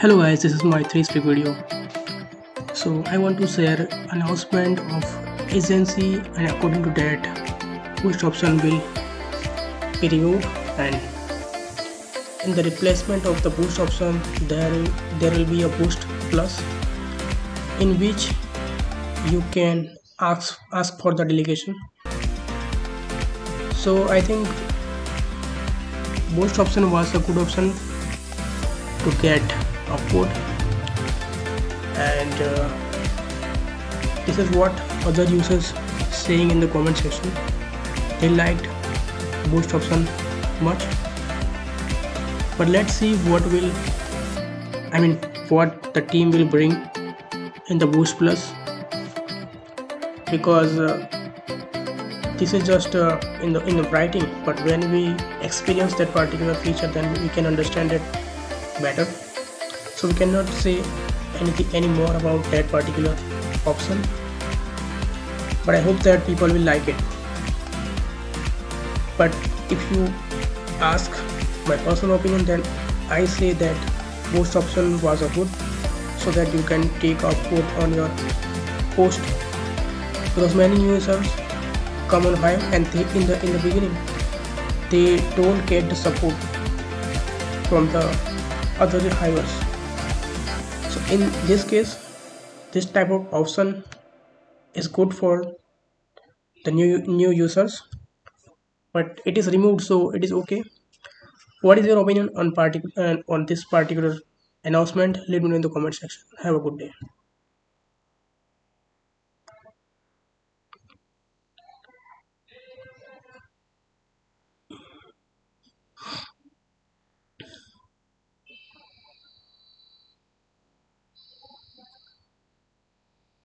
hello guys this is my 3 speak video. So i want to share announcement of Ecency and according to that boost option will be removed and in the replacement of the boost option there there will be a boost plus in which you can ask ask for the delegation. So i think boost option was a good option to get upward. And uh, this is what other users saying in the comment section. They liked boost option much. But let's see what will I mean what the team will bring in the boost plus. Because uh, this is just uh, in the in the writing. But when we experience that particular feature then we can understand it better so we cannot say anything anymore about that particular option. But I hope that people will like it. But if you ask my personal opinion then I say that boost option was a good so that you can take a quote on your post. Because many users come on Hive and they in the in the beginning they don't get the support from the other hivers in this case this type of option is good for the new new users but it is removed so it is okay. What is your opinion on particular uh, on this particular announcement? Let me know in the comment section. Have a good day